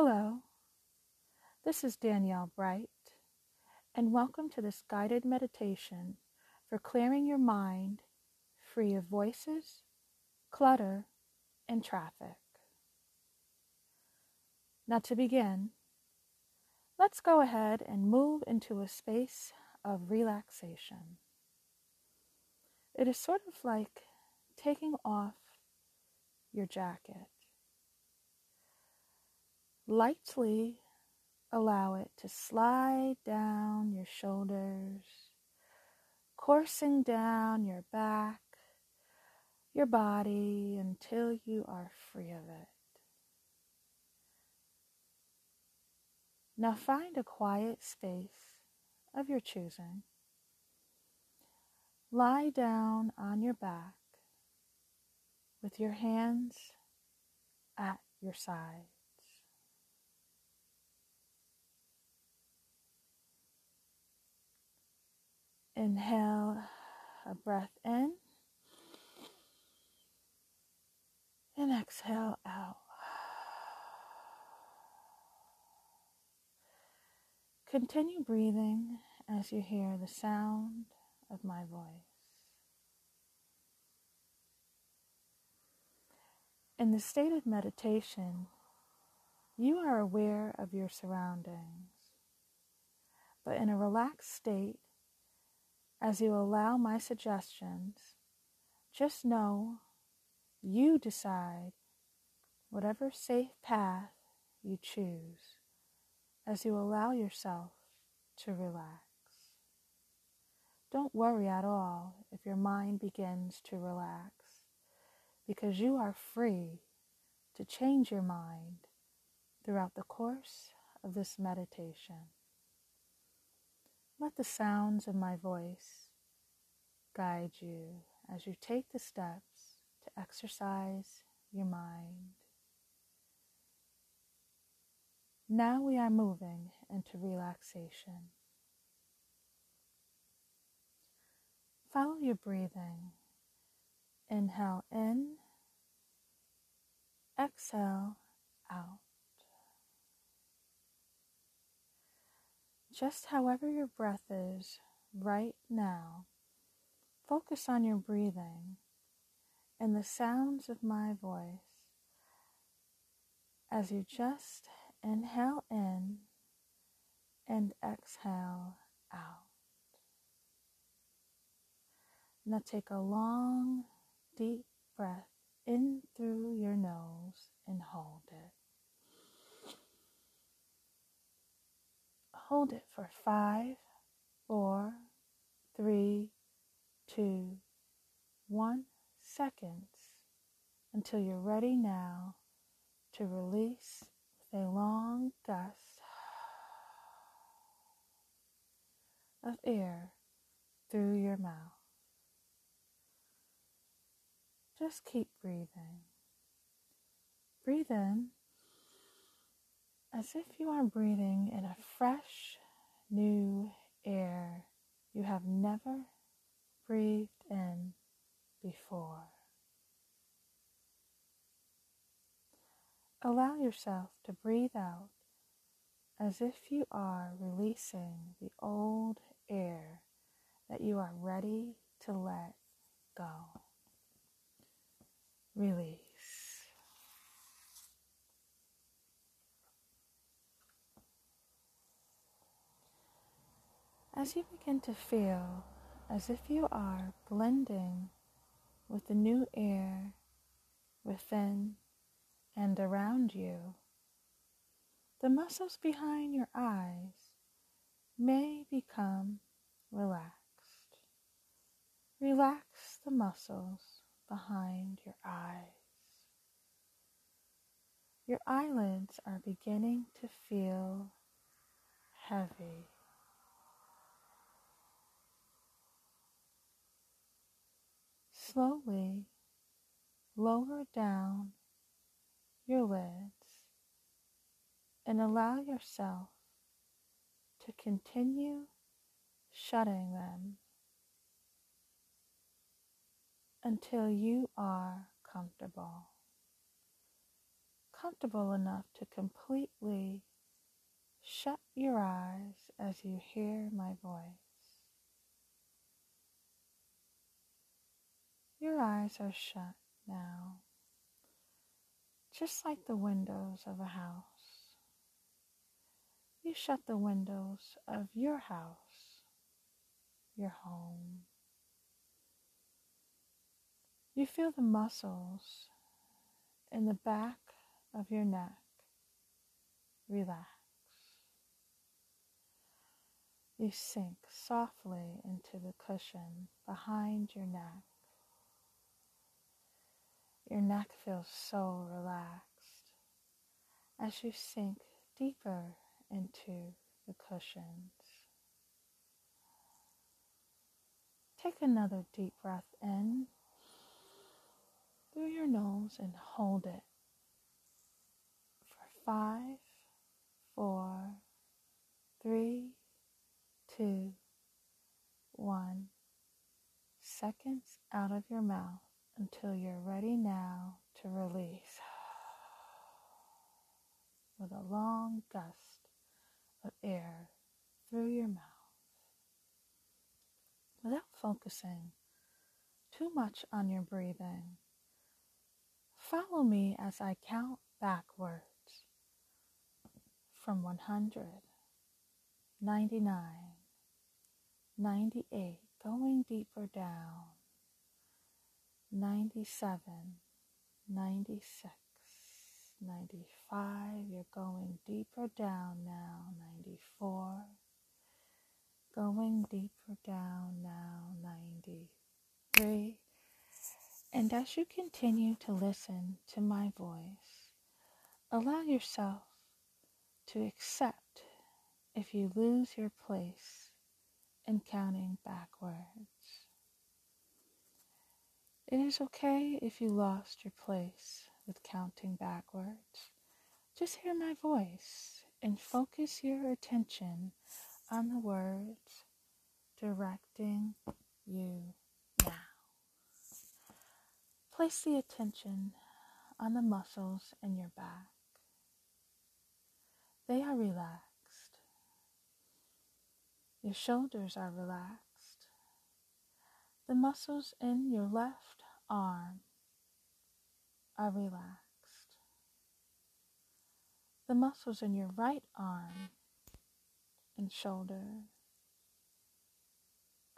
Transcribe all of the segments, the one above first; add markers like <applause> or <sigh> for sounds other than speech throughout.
Hello, this is Danielle Brite, and welcome to this guided meditation for clearing your mind free of voices, clutter, and traffic. Now, to begin, let's go ahead and move into a space of relaxation. It is sort of like taking off your jacket. Lightly allow it to slide down your shoulders, coursing down your back, your body until you are free of it. Now find a quiet space of your choosing. Lie down on your back with your hands at your sides. Inhale a breath in and exhale out. Continue breathing as you hear the sound of my voice. In the state of meditation, you are aware of your surroundings, but in a relaxed state, as you allow my suggestions, just know you decide whatever safe path you choose as you allow yourself to relax. Don't worry at all if your mind begins to relax because you are free to change your mind throughout the course of this meditation. Let the sounds of my voice guide you as you take the steps to exercise your mind. Now we are moving into relaxation. Follow your breathing. Inhale in, exhale out. Just however your breath is right now, focus on your breathing and the sounds of my voice as you just inhale in and exhale out. Now take a long, deep breath in through your nose and hold it. Hold it for five, four, three, two, one seconds until you're ready now to release with a long gust of air through your mouth. Just keep breathing. Breathe in as if you are breathing in a fresh, new air you have never breathed in before. Allow yourself to breathe out as if you are releasing the old air that you are ready to let go release. As you begin to feel as if you are blending with the new air within and around you, the muscles behind your eyes may become relaxed. Relax the muscles behind your eyes. Your eyelids are beginning to feel heavy. Slowly lower down your lids and allow yourself to continue shutting them until you are comfortable. comfortable enough to completely shut your eyes as you hear my voice. Your eyes are shut now, just like the windows of a house. You shut the windows of your house, your home. You feel the muscles in the back of your neck relax. You sink softly into the cushion behind your neck. Your neck feels so relaxed. As you sink deeper into the cushions. Take another deep breath in through your nose and hold it for five, four, three, two, one. Seconds out of your mouth until you're ready now to release. <sighs> With a long gust of air through your mouth. Without focusing too much on your breathing. Follow me as I count backwards from 100, 99, 98, going deeper down 97, 96, 95. You're going deeper down now. 94. Going deeper down now. 93. And as you continue to listen to my voice, allow yourself to accept if you lose your place in counting backwards. It is okay if you lost your place with counting backwards. Just hear my voice and focus your attention on the words directing you now. Place the attention on the muscles in your back. They are relaxed. Your shoulders are relaxed. The muscles in your left arm are relaxed. The muscles in your right arm and shoulder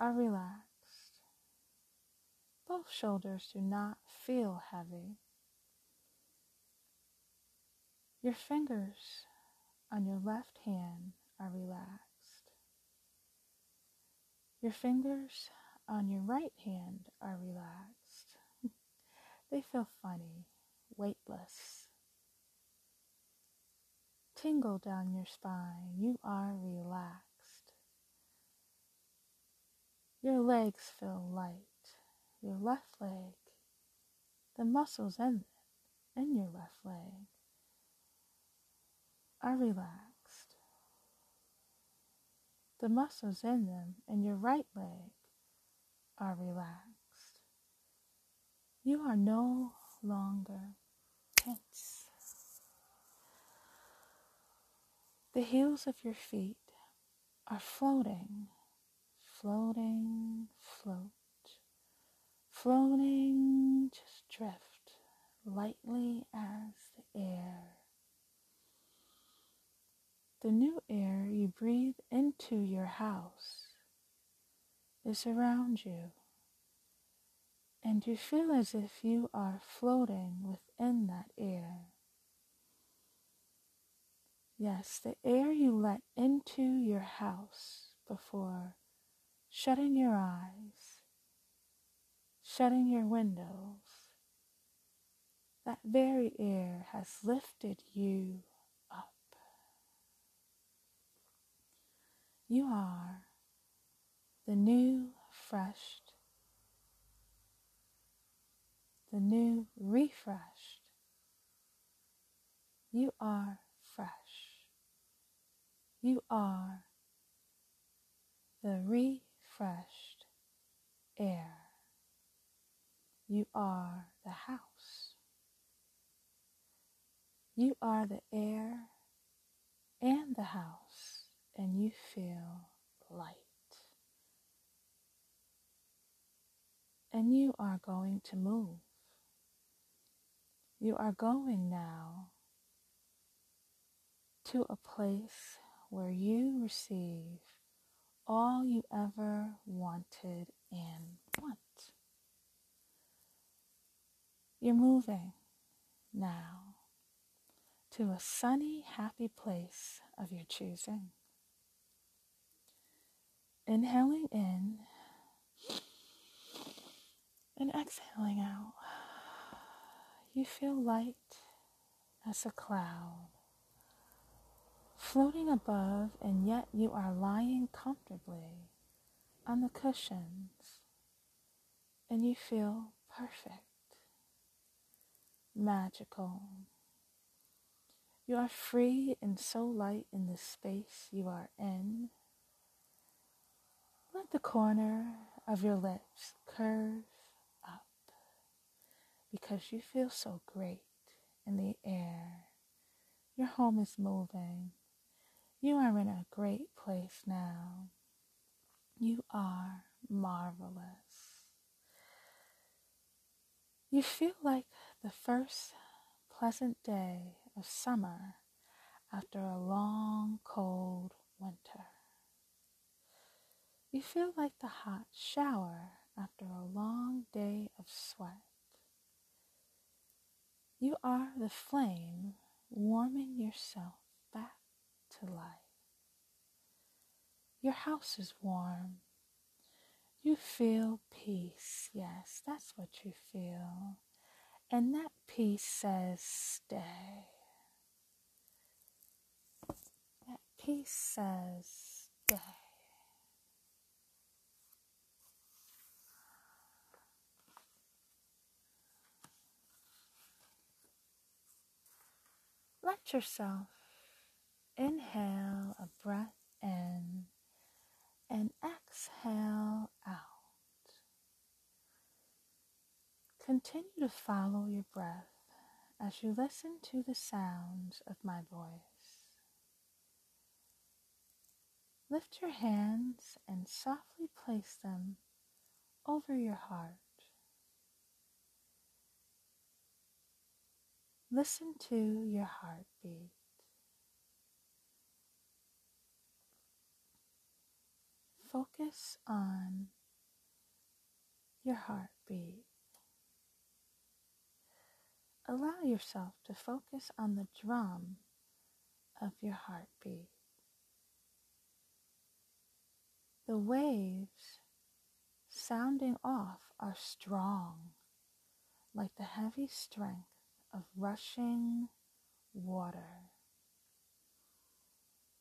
are relaxed. Both shoulders do not feel heavy. Your fingers on your left hand are relaxed. Your fingers on your right hand are relaxed. <laughs> they feel funny, weightless. Tingle down your spine. You are relaxed. Your legs feel light. Your left leg, the muscles in, them in your left leg are relaxed. The muscles in them in your right leg are relaxed. You are no longer tense. The heels of your feet are floating, floating, float, floating, just drift lightly as the air. The new air you breathe into your house is around you, and you feel as if you are floating within that air. Yes, the air you let into your house before shutting your eyes, shutting your windows, that very air has lifted you up. You are the new refreshed, the new refreshed. You are fresh. You are the refreshed air. You are the house. You are the air and the house, and you feel light. And you are going to move. You are going now to a place where you receive all you ever wanted and want. You're moving now to a sunny, happy place of your choosing. Inhaling in and exhaling out, <sighs> you feel light as a cloud floating above, and yet you are lying comfortably on the cushions and you feel perfect, magical. You are free and so light in the space you are in. Let the corner of your lips curve because you feel so great in the air. Your home is moving. You are in a great place now. You are marvelous. You feel like the first pleasant day of summer after a long, cold winter. You feel like the hot shower after a long day of sweat. You are the flame warming yourself back to life. Your house is warm. You feel peace. Yes, that's what you feel. And that peace says stay. That peace says stay. Let yourself inhale a breath in and exhale out. Continue to follow your breath as you listen to the sounds of my voice. Lift your hands and softly place them over your heart. Listen to your heartbeat. Focus on your heartbeat. Allow yourself to focus on the drum of your heartbeat. The waves sounding off are strong, like the heavy strength of rushing water.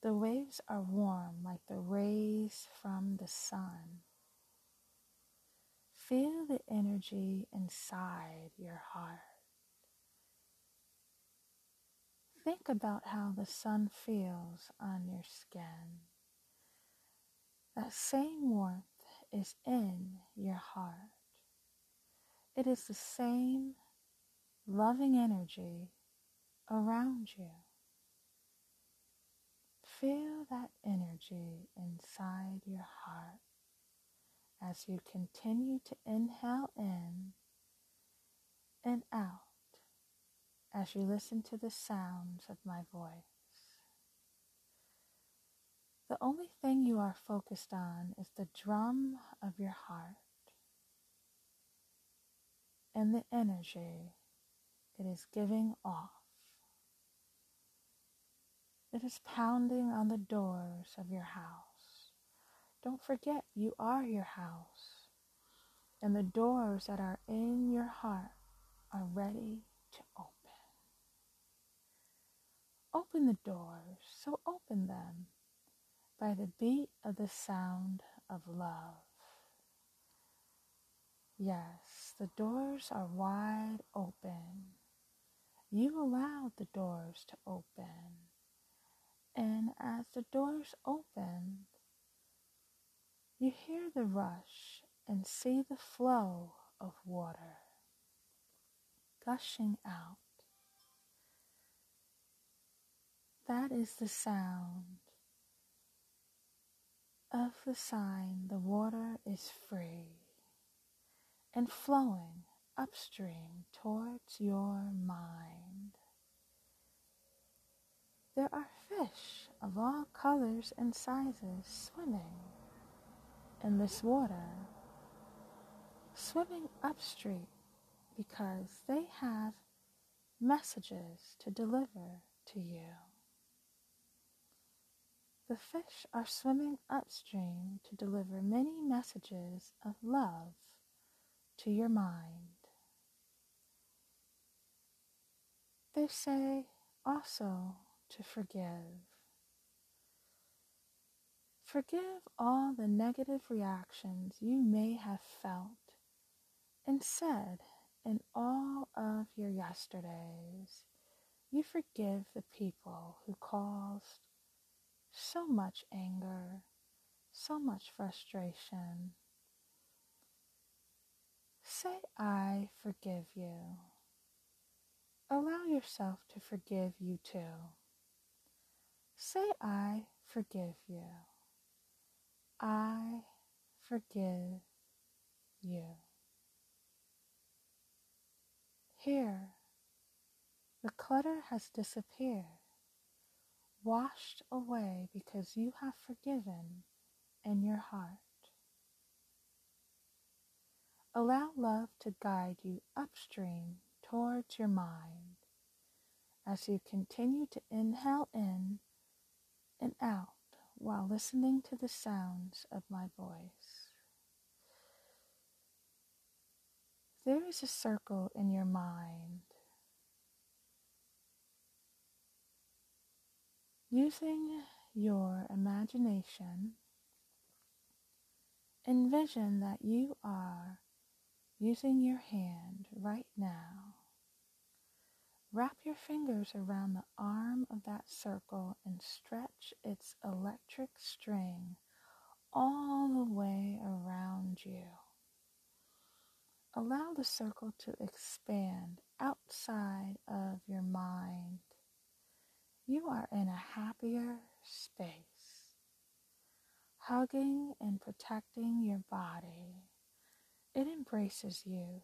The waves are warm like the rays from the sun. Feel the energy inside your heart. Think about how the sun feels on your skin. That same warmth is in your heart. It is the same loving energy around you. Feel that energy inside your heart as you continue to inhale in and out as you listen to the sounds of my voice. The only thing you are focused on is the drum of your heart and the energy it is giving off. It is pounding on the doors of your house. Don't forget, you are your house, and the doors that are in your heart are ready to open. Open the doors, so open them by the beat of the sound of love. Yes, the doors are wide open. You allowed the doors to open. And as the doors open, you hear the rush and see the flow of water gushing out That is the sound of the sign the water is free and flowing upstream towards your mind. There are fish of all colors and sizes swimming in this water, swimming upstream because they have messages to deliver to you. The fish are swimming upstream to deliver many messages of love to your mind. They say also to forgive. Forgive all the negative reactions you may have felt and said in all of your yesterdays. You forgive the people who caused so much anger, so much frustration. Say, I forgive you. Allow yourself to forgive you too. Say, I forgive you. I forgive you. Here, the clutter has disappeared washed away because you have forgiven in your heart. Allow love to guide you upstream towards your mind as you continue to inhale in and out while listening to the sounds of my voice. There is a circle in your mind Using your imagination, envision that you are using your hand right now. Wrap your fingers around the arm of that circle and stretch its electric string all the way around you. Allow the circle to expand outside of your mind you are in a happier space, hugging and protecting your body. It embraces you.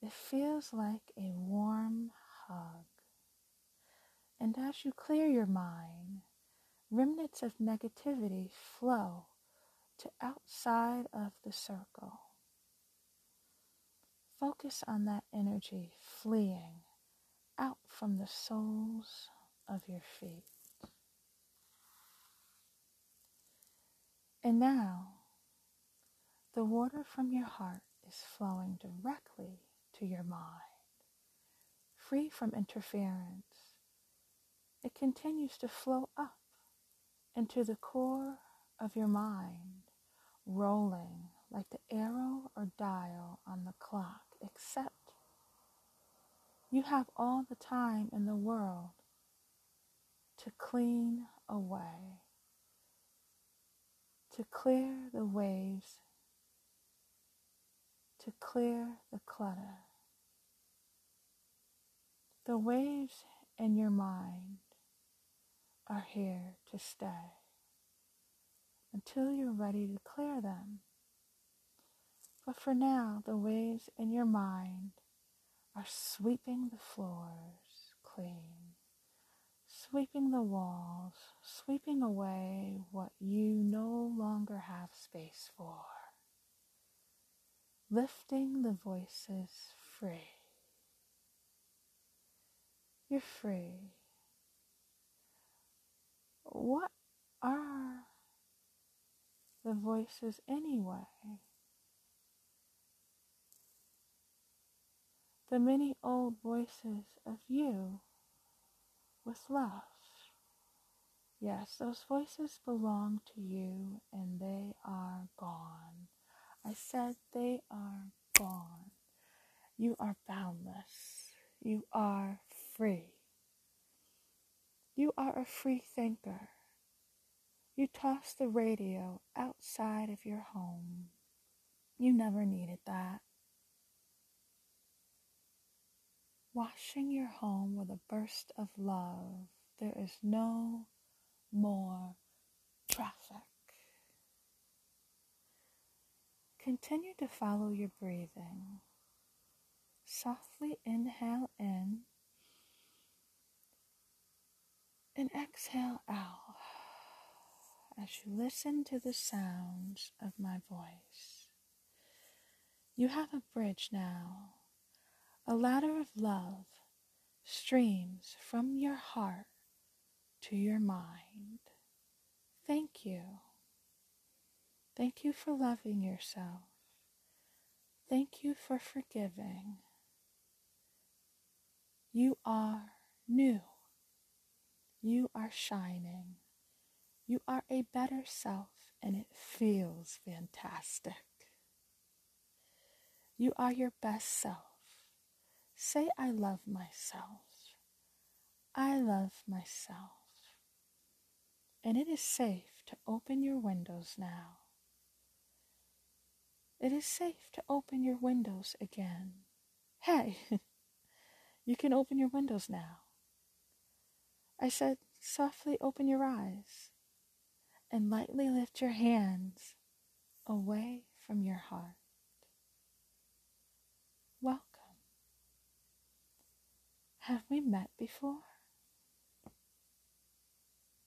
It feels like a warm hug. And as you clear your mind, remnants of negativity flow to outside of the circle. Focus on that energy fleeing out from the soles of your feet. And now, the water from your heart is flowing directly to your mind, free from interference. It continues to flow up into the core of your mind, rolling like the arrow or dial on the clock, except you have all the time in the world to clean away, to clear the waves, to clear the clutter. The waves in your mind are here to stay until you're ready to clear them. But for now, the waves in your mind are sweeping the floors clean sweeping the walls, sweeping away what you no longer have space for, lifting the voices free. You're free. What are the voices anyway? The many old voices of you with love. Yes, those voices belong to you and they are gone. I said they are gone. You are boundless. You are free. You are a free thinker. You toss the radio outside of your home. You never needed that. washing your home with a burst of love there is no more traffic. Continue to follow your breathing. Softly inhale in and exhale out as you listen to the sounds of my voice. You have a bridge now. A ladder of love streams from your heart to your mind. Thank you. Thank you for loving yourself. Thank you for forgiving. You are new. You are shining. You are a better self, and it feels fantastic. You are your best self. Say, I love myself. I love myself. And it is safe to open your windows now. It is safe to open your windows again. Hey, <laughs> you can open your windows now. I said, softly open your eyes and lightly lift your hands away from your heart. Welcome. Have we met before?